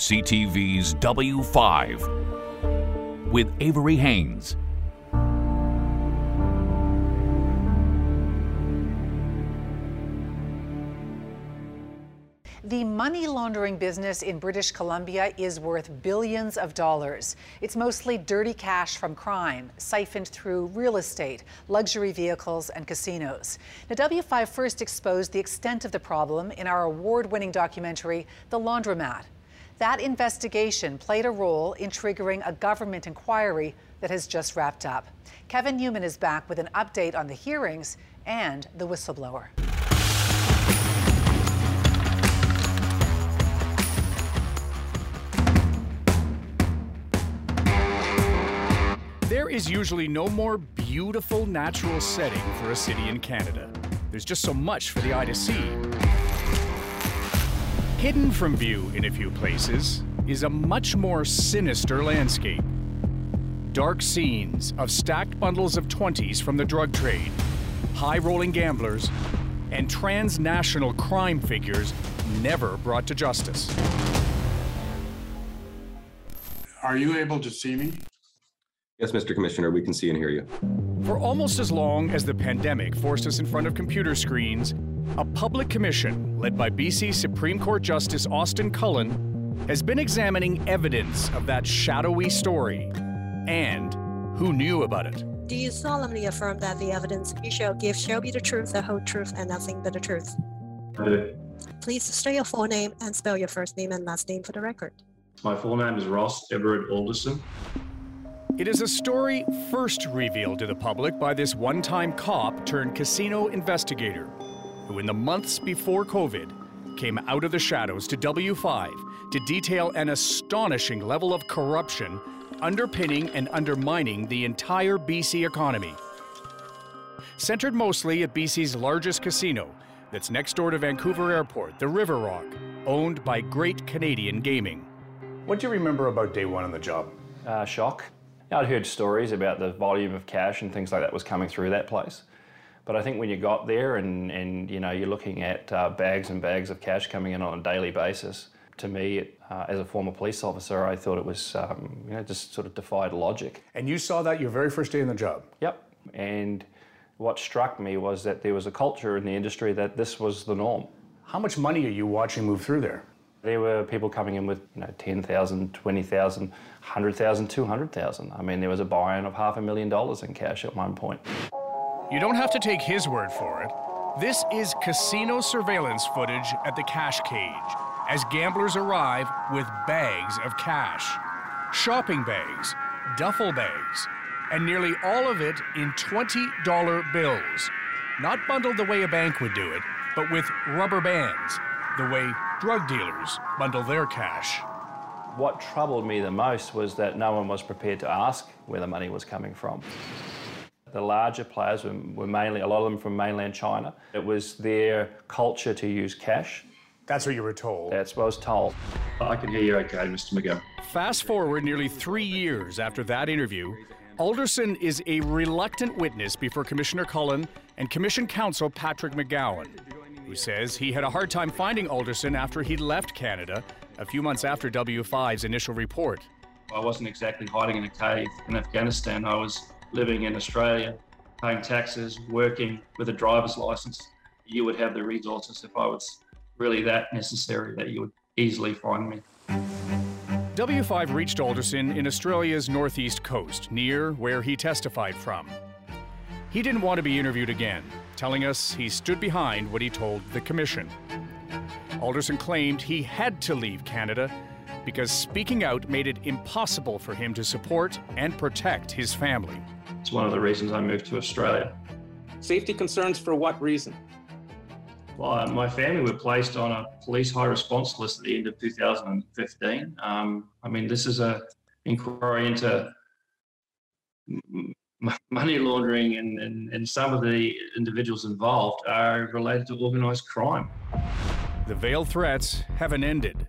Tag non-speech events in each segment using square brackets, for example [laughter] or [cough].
CTV's W5 with Avery Haines. The money laundering business in British Columbia is worth billions of dollars. It's mostly dirty cash from crime, siphoned through real estate, luxury vehicles, and casinos. Now, W5 first exposed the extent of the problem in our award winning documentary, The Laundromat. That investigation played a role in triggering a government inquiry that has just wrapped up. Kevin Newman is back with an update on the hearings and the whistleblower. There is usually no more beautiful natural setting for a city in Canada. There's just so much for the eye to see. Hidden from view in a few places is a much more sinister landscape. Dark scenes of stacked bundles of 20s from the drug trade, high rolling gamblers, and transnational crime figures never brought to justice. Are you able to see me? Yes, Mr. Commissioner, we can see and hear you. For almost as long as the pandemic forced us in front of computer screens, a public commission led by BC Supreme Court Justice Austin Cullen has been examining evidence of that shadowy story and who knew about it. Do you solemnly affirm that the evidence you shall give shall be the truth, the whole truth, and nothing but the truth? I do. Please state your full name and spell your first name and last name for the record. My full name is Ross Everett Alderson. It is a story first revealed to the public by this one time cop turned casino investigator, who, in the months before COVID, came out of the shadows to W5 to detail an astonishing level of corruption underpinning and undermining the entire BC economy. Centered mostly at BC's largest casino, that's next door to Vancouver Airport, the River Rock, owned by Great Canadian Gaming. What do you remember about day one on the job? Uh, shock. I'd heard stories about the volume of cash and things like that was coming through that place. But I think when you got there and, and you know, you're looking at uh, bags and bags of cash coming in on a daily basis, to me, it, uh, as a former police officer, I thought it was, um, you know, just sort of defied logic. And you saw that your very first day in the job? Yep. And what struck me was that there was a culture in the industry that this was the norm. How much money are you watching move through there? There were people coming in with you know 10,000, 20,000, 100,000, 200,000. I mean, there was a buy-in of half a million dollars in cash at one point. You don't have to take his word for it. This is casino surveillance footage at the cash cage as gamblers arrive with bags of cash, shopping bags, duffel bags, and nearly all of it in $20 bills. Not bundled the way a bank would do it, but with rubber bands, the way drug dealers bundle their cash. What troubled me the most was that no one was prepared to ask where the money was coming from. The larger players were, were mainly, a lot of them from mainland China. It was their culture to use cash. That's what you were told. That's what I was told. I can hear you okay, Mr. McGill. Fast forward nearly three years after that interview, Alderson is a reluctant witness before Commissioner Cullen and Commission counsel Patrick McGowan, who says he had a hard time finding Alderson after he left Canada a few months after W5's initial report. I wasn't exactly hiding in a cave in Afghanistan. I was living in Australia, paying taxes, working with a driver's license. You would have the resources if I was really that necessary that you would easily find me. W5 reached Alderson in Australia's northeast coast, near where he testified from. He didn't want to be interviewed again, telling us he stood behind what he told the Commission. Alderson claimed he had to leave Canada because speaking out made it impossible for him to support and protect his family. It's one of the reasons I moved to Australia. Safety concerns for what reason? Well, my family were placed on a police high response list at the end of 2015. Um, I mean, this is a inquiry into m- [laughs] money laundering, and, and, and some of the individuals involved are related to organised crime. The veiled threats haven't ended.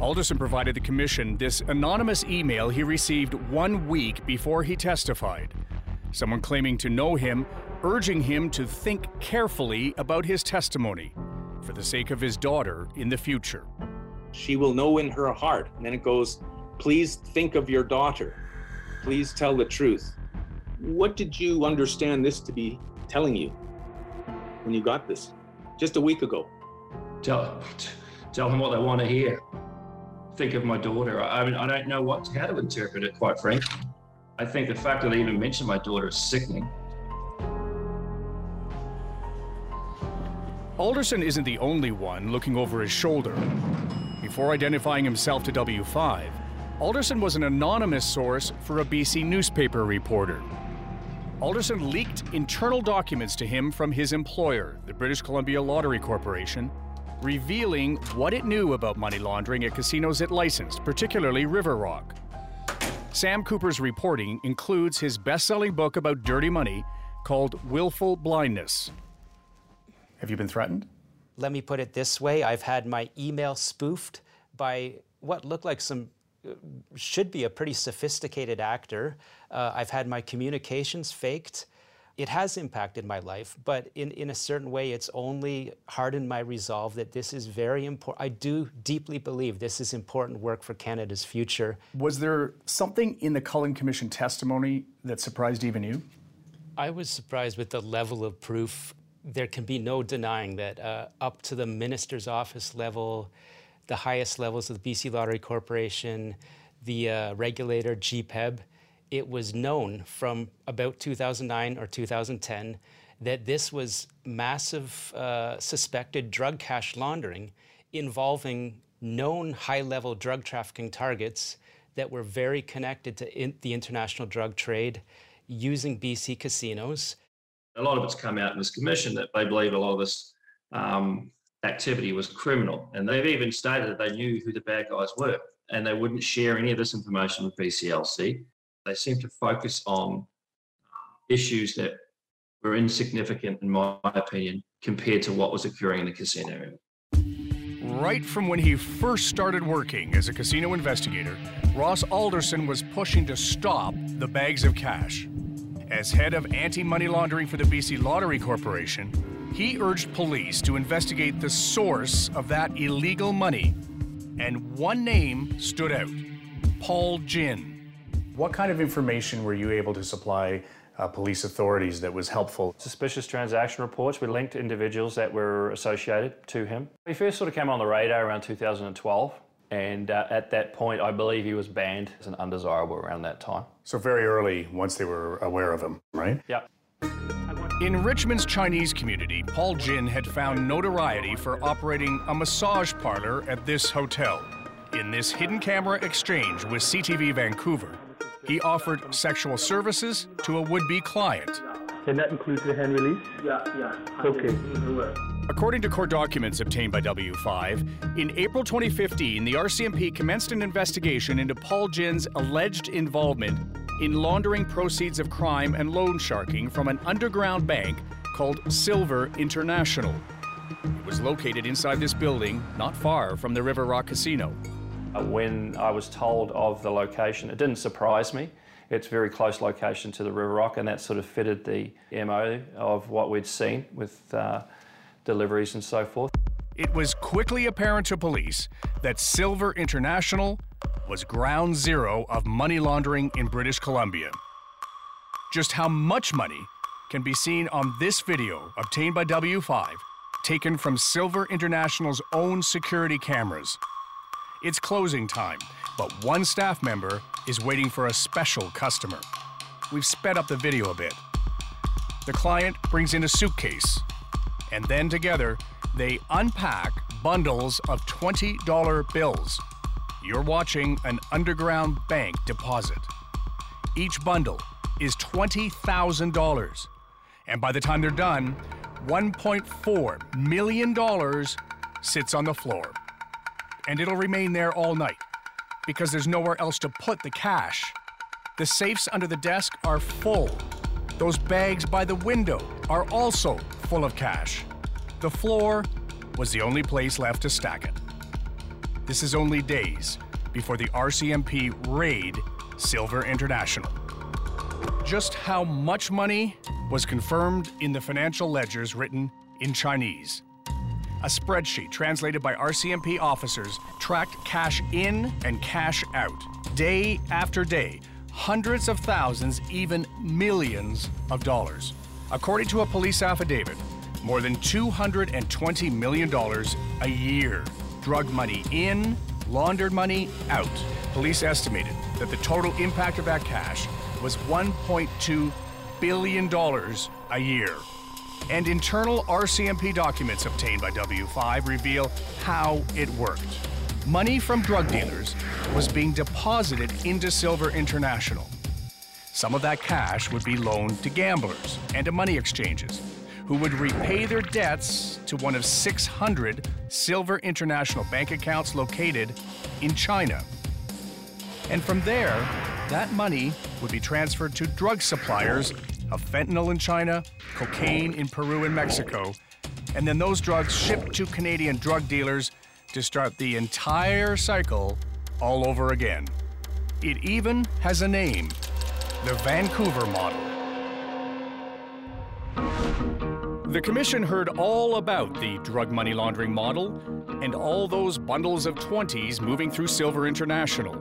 Alderson provided the commission this anonymous email he received one week before he testified. Someone claiming to know him, urging him to think carefully about his testimony for the sake of his daughter in the future. she will know in her heart. And then it goes, please think of your daughter. Please tell the truth. What did you understand this to be telling you when you got this just a week ago? Tell, tell them what they want to hear. Think of my daughter. I mean, I don't know what how to interpret it, quite frankly. I think the fact that they even mentioned my daughter is sickening. Alderson isn't the only one looking over his shoulder. Before identifying himself to W5, Alderson was an anonymous source for a BC newspaper reporter. Alderson leaked internal documents to him from his employer, the British Columbia Lottery Corporation, revealing what it knew about money laundering at casinos it licensed, particularly River Rock. Sam Cooper's reporting includes his best selling book about dirty money called Willful Blindness. Have you been threatened? Let me put it this way I've had my email spoofed by what looked like some uh, should be a pretty sophisticated actor. Uh, I've had my communications faked. It has impacted my life, but in, in a certain way, it's only hardened my resolve that this is very important. I do deeply believe this is important work for Canada's future. Was there something in the Cullen Commission testimony that surprised even you? I was surprised with the level of proof there can be no denying that uh, up to the minister's office level, the highest levels of the BC Lottery Corporation, the uh, regulator GPEB, it was known from about 2009 or 2010 that this was massive uh, suspected drug cash laundering involving known high level drug trafficking targets that were very connected to in the international drug trade using BC casinos a lot of it's come out in this commission that they believe a lot of this um, activity was criminal. And they've even stated that they knew who the bad guys were and they wouldn't share any of this information with BCLC. They seem to focus on um, issues that were insignificant, in my opinion, compared to what was occurring in the casino. Right from when he first started working as a casino investigator, Ross Alderson was pushing to stop the bags of cash. As head of anti money laundering for the BC Lottery Corporation, he urged police to investigate the source of that illegal money. And one name stood out Paul Jin. What kind of information were you able to supply uh, police authorities that was helpful? Suspicious transaction reports. We linked individuals that were associated to him. He first sort of came on the radar around 2012. And uh, at that point, I believe he was banned as an undesirable around that time. So, very early, once they were aware of him, right? Yep. In Richmond's Chinese community, Paul Jin had found notoriety for operating a massage parlor at this hotel. In this hidden camera exchange with CTV Vancouver, he offered sexual services to a would be client. And that includes the hand release? Yeah, yeah. Okay. According to court documents obtained by W5, in April 2015, the RCMP commenced an investigation into Paul Jin's alleged involvement in laundering proceeds of crime and loan sharking from an underground bank called Silver International. It was located inside this building, not far from the River Rock Casino. Uh, when I was told of the location, it didn't surprise me. It's very close location to the River Rock, and that sort of fitted the MO of what we'd seen with uh, deliveries and so forth. It was quickly apparent to police that Silver International was ground zero of money laundering in British Columbia. Just how much money can be seen on this video obtained by W5, taken from Silver International's own security cameras. It's closing time, but one staff member is waiting for a special customer. We've sped up the video a bit. The client brings in a suitcase and then together they unpack bundles of $20 bills. You're watching an underground bank deposit. Each bundle is $20,000. And by the time they're done, $1.4 million sits on the floor. And it'll remain there all night because there's nowhere else to put the cash. The safes under the desk are full. Those bags by the window are also full of cash. The floor was the only place left to stack it. This is only days before the RCMP raid Silver International. Just how much money was confirmed in the financial ledgers written in Chinese. A spreadsheet translated by RCMP officers tracked cash in and cash out, day after day, hundreds of thousands, even millions of dollars. According to a police affidavit, more than $220 million a year. Drug money in, laundered money out. Police estimated that the total impact of that cash was $1.2 billion a year. And internal RCMP documents obtained by W5 reveal how it worked. Money from drug dealers was being deposited into Silver International. Some of that cash would be loaned to gamblers and to money exchanges, who would repay their debts to one of 600 Silver International bank accounts located in China. And from there, that money would be transferred to drug suppliers of fentanyl in China, cocaine in Peru and Mexico, and then those drugs shipped to Canadian drug dealers to start the entire cycle all over again. It even has a name the Vancouver model. The Commission heard all about the drug money laundering model and all those bundles of 20s moving through Silver International.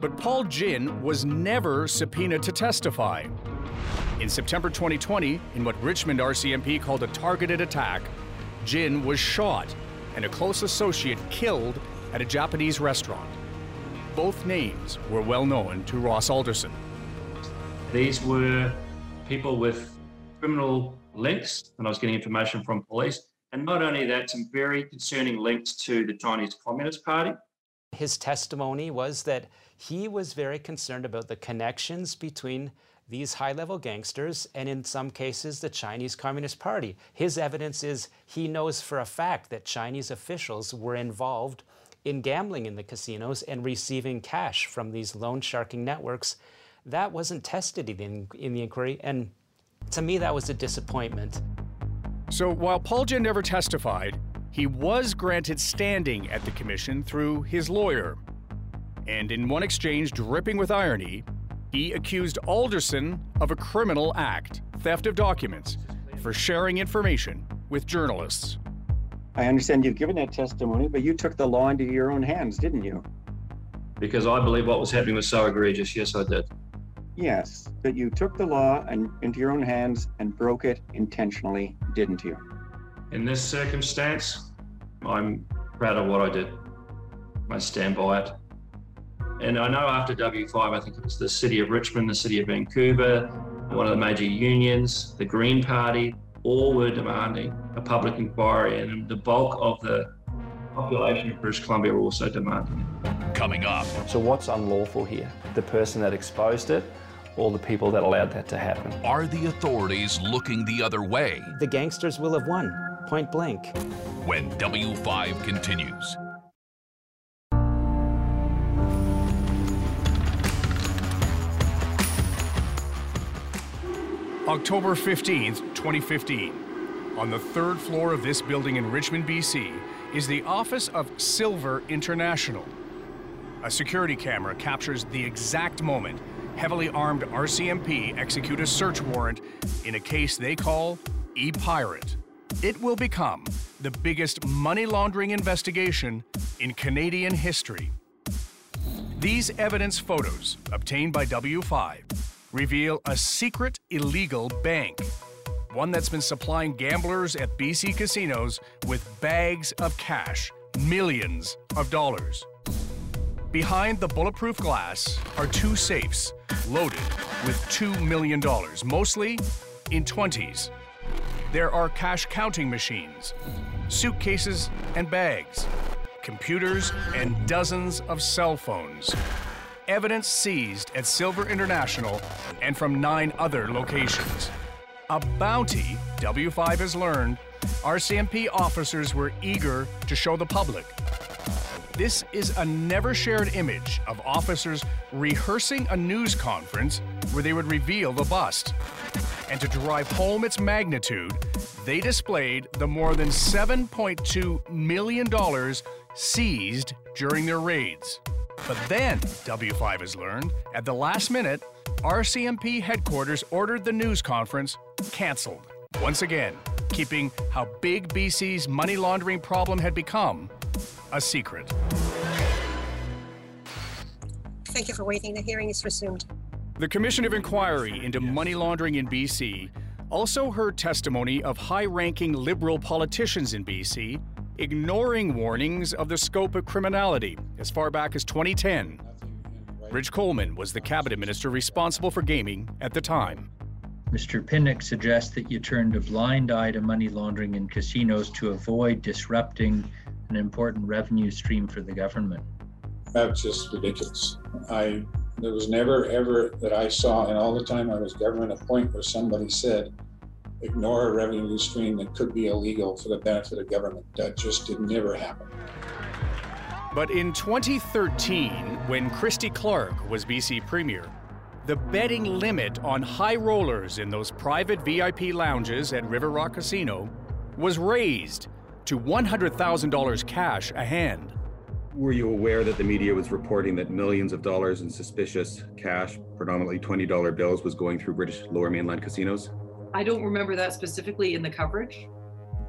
But Paul Jin was never subpoenaed to testify. In September 2020, in what Richmond RCMP called a targeted attack, Jin was shot and a close associate killed at a Japanese restaurant. Both names were well known to Ross Alderson. These were people with criminal links, and I was getting information from police. And not only that, some very concerning links to the Chinese Communist Party. His testimony was that he was very concerned about the connections between these high level gangsters and, in some cases, the Chinese Communist Party. His evidence is he knows for a fact that Chinese officials were involved in gambling in the casinos and receiving cash from these loan sharking networks. That wasn't tested in, in the inquiry, and to me, that was a disappointment. So while Paul Jin never testified, he was granted standing at the commission through his lawyer. And in one exchange dripping with irony, he accused Alderson of a criminal act, theft of documents, for sharing information with journalists. I understand you've given that testimony, but you took the law into your own hands, didn't you? Because I believe what was happening was so egregious. Yes, I did. Yes, but you took the law and into your own hands and broke it intentionally, didn't you? In this circumstance, I'm proud of what I did. I stand by it. And I know after W5, I think it was the city of Richmond, the city of Vancouver, one of the major unions, the Green Party, all were demanding a public inquiry, and the bulk of the population of British Columbia were also demanding it. Coming up. So, what's unlawful here? The person that exposed it or the people that allowed that to happen? Are the authorities looking the other way? The gangsters will have won, point blank. When W5 continues. October 15th, 2015. On the third floor of this building in Richmond, BC, is the office of Silver International. A security camera captures the exact moment heavily armed RCMP execute a search warrant in a case they call E Pirate. It will become the biggest money laundering investigation in Canadian history. These evidence photos, obtained by W5, reveal a secret illegal bank, one that's been supplying gamblers at BC casinos with bags of cash, millions of dollars. Behind the bulletproof glass are two safes loaded with $2 million, mostly in 20s. There are cash counting machines, suitcases and bags, computers, and dozens of cell phones. Evidence seized at Silver International and from nine other locations. A bounty, W5 has learned, RCMP officers were eager to show the public. This is a never shared image of officers rehearsing a news conference where they would reveal the bust. And to drive home its magnitude, they displayed the more than $7.2 million seized during their raids. But then, W5 has learned, at the last minute, RCMP headquarters ordered the news conference canceled. Once again, keeping how big BC's money laundering problem had become a secret. Thank you for waiting. The hearing is resumed. The Commission of Inquiry into Money Laundering in BC also heard testimony of high ranking Liberal politicians in BC ignoring warnings of the scope of criminality as far back as 2010. Rich Coleman was the cabinet minister responsible for gaming at the time. Mr. Pinnock suggests that you turned a blind eye to money laundering in casinos to avoid disrupting an important revenue stream for the government. That's just ridiculous. I there was never ever that I saw in all the time I was government a point where somebody said ignore a revenue stream that could be illegal for the benefit of government. That just did never happen. But in 2013, when Christy Clark was BC Premier, the betting limit on high rollers in those private VIP lounges at River Rock Casino was raised to $100,000 cash a hand. Were you aware that the media was reporting that millions of dollars in suspicious cash, predominantly $20 bills, was going through British lower mainland casinos? I don't remember that specifically in the coverage.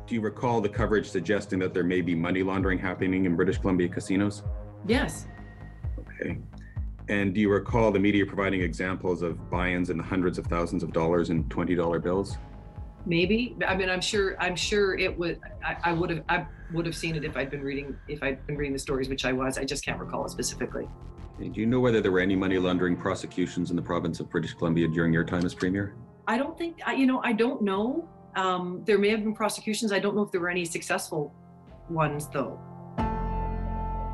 Do you recall the coverage suggesting that there may be money laundering happening in British Columbia casinos? Yes. Okay. And do you recall the media providing examples of buy-ins in the hundreds of thousands of dollars in $20 bills? Maybe. I mean, I'm sure. I'm sure it would. I, I would have. I would have seen it if I'd been reading. If I'd been reading the stories, which I was. I just can't recall it specifically. Do you know whether there were any money laundering prosecutions in the province of British Columbia during your time as premier? I don't think. I, you know, I don't know. Um, there may have been prosecutions. I don't know if there were any successful ones, though.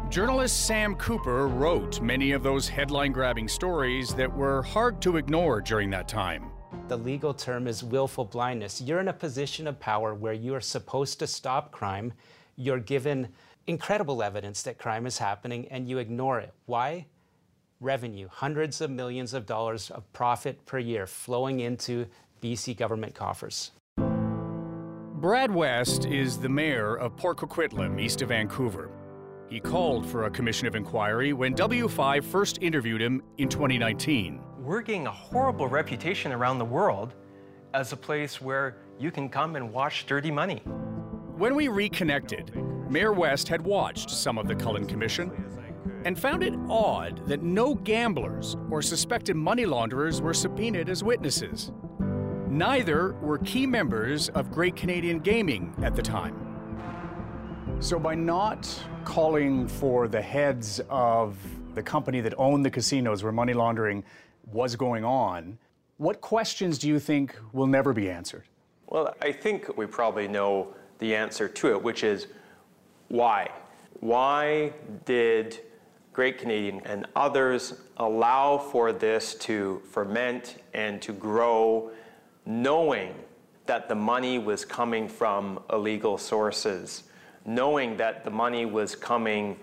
Journalist Sam Cooper wrote many of those headline grabbing stories that were hard to ignore during that time. The legal term is willful blindness. You're in a position of power where you are supposed to stop crime. You're given incredible evidence that crime is happening and you ignore it. Why? Revenue, hundreds of millions of dollars of profit per year flowing into BC government coffers. Brad West is the mayor of Port Coquitlam, east of Vancouver. He called for a commission of inquiry when W5 first interviewed him in 2019. We're getting a horrible reputation around the world as a place where you can come and wash dirty money. When we reconnected, Mayor West had watched some of the Cullen Commission and found it odd that no gamblers or suspected money launderers were subpoenaed as witnesses. Neither were key members of Great Canadian Gaming at the time. So, by not calling for the heads of the company that owned the casinos where money laundering was going on, what questions do you think will never be answered? Well, I think we probably know the answer to it, which is why? Why did Great Canadian and others allow for this to ferment and to grow, knowing that the money was coming from illegal sources? knowing that the money was coming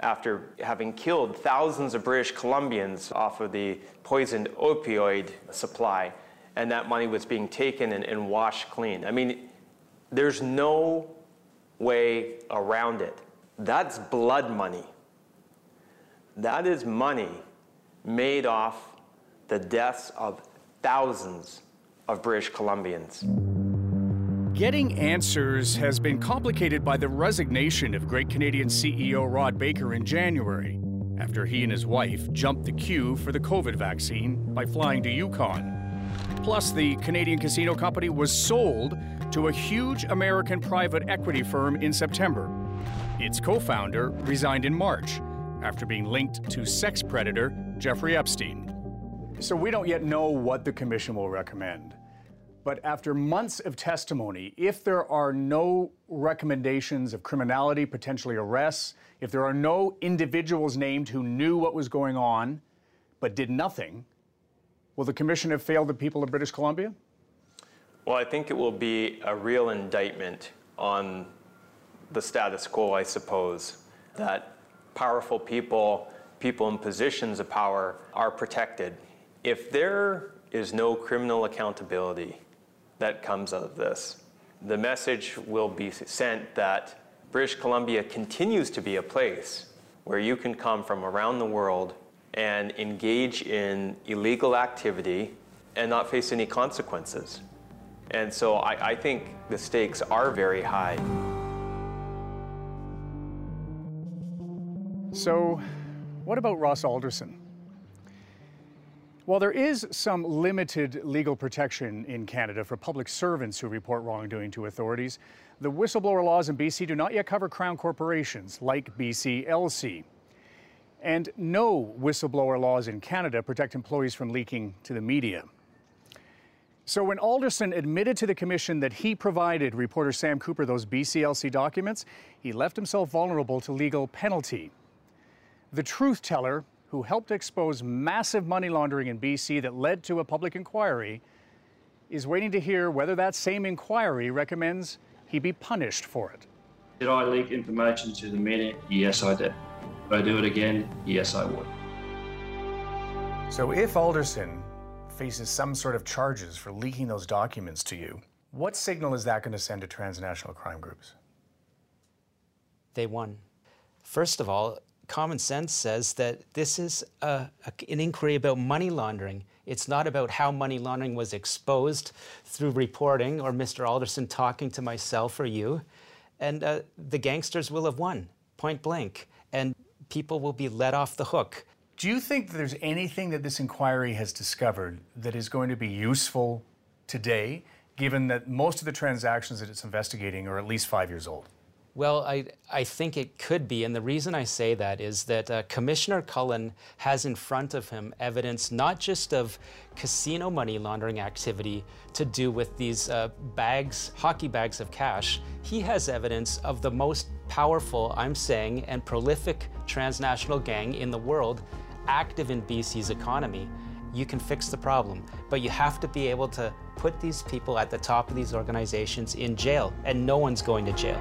after having killed thousands of British Columbians off of the poisoned opioid supply, and that money was being taken and, and washed clean. I mean, there's no way around it. That's blood money. That is money made off the deaths of thousands of British Columbians. Getting answers has been complicated by the resignation of Great Canadian CEO Rod Baker in January, after he and his wife jumped the queue for the COVID vaccine by flying to Yukon. Plus, the Canadian casino company was sold to a huge American private equity firm in September. Its co founder resigned in March after being linked to sex predator Jeffrey Epstein. So, we don't yet know what the commission will recommend. But after months of testimony, if there are no recommendations of criminality, potentially arrests, if there are no individuals named who knew what was going on but did nothing, will the commission have failed the people of British Columbia? Well, I think it will be a real indictment on the status quo, I suppose, that powerful people, people in positions of power, are protected. If there is no criminal accountability, that comes out of this. The message will be sent that British Columbia continues to be a place where you can come from around the world and engage in illegal activity and not face any consequences. And so I, I think the stakes are very high. So, what about Ross Alderson? While there is some limited legal protection in Canada for public servants who report wrongdoing to authorities, the whistleblower laws in BC do not yet cover Crown corporations like BCLC. And no whistleblower laws in Canada protect employees from leaking to the media. So when Alderson admitted to the commission that he provided reporter Sam Cooper those BCLC documents, he left himself vulnerable to legal penalty. The truth teller who helped expose massive money laundering in BC that led to a public inquiry, is waiting to hear whether that same inquiry recommends he be punished for it. Did I leak information to the media? Yes, I did. Would I do it again? Yes, I would. So if Alderson faces some sort of charges for leaking those documents to you, what signal is that going to send to transnational crime groups? They won. First of all, common sense says that this is a, a, an inquiry about money laundering. It's not about how money laundering was exposed through reporting or Mr. Alderson talking to myself or you. And uh, the gangsters will have won, point blank. And people will be let off the hook. Do you think that there's anything that this inquiry has discovered that is going to be useful today, given that most of the transactions that it's investigating are at least five years old? Well, I, I think it could be. And the reason I say that is that uh, Commissioner Cullen has in front of him evidence not just of casino money laundering activity to do with these uh, bags, hockey bags of cash. He has evidence of the most powerful, I'm saying, and prolific transnational gang in the world active in BC's economy. You can fix the problem, but you have to be able to put these people at the top of these organizations in jail, and no one's going to jail.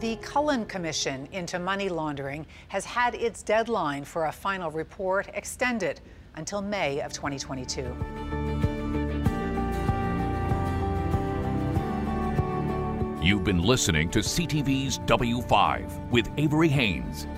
The Cullen Commission into money laundering has had its deadline for a final report extended until May of 2022. You've been listening to CTV's W5 with Avery Haines.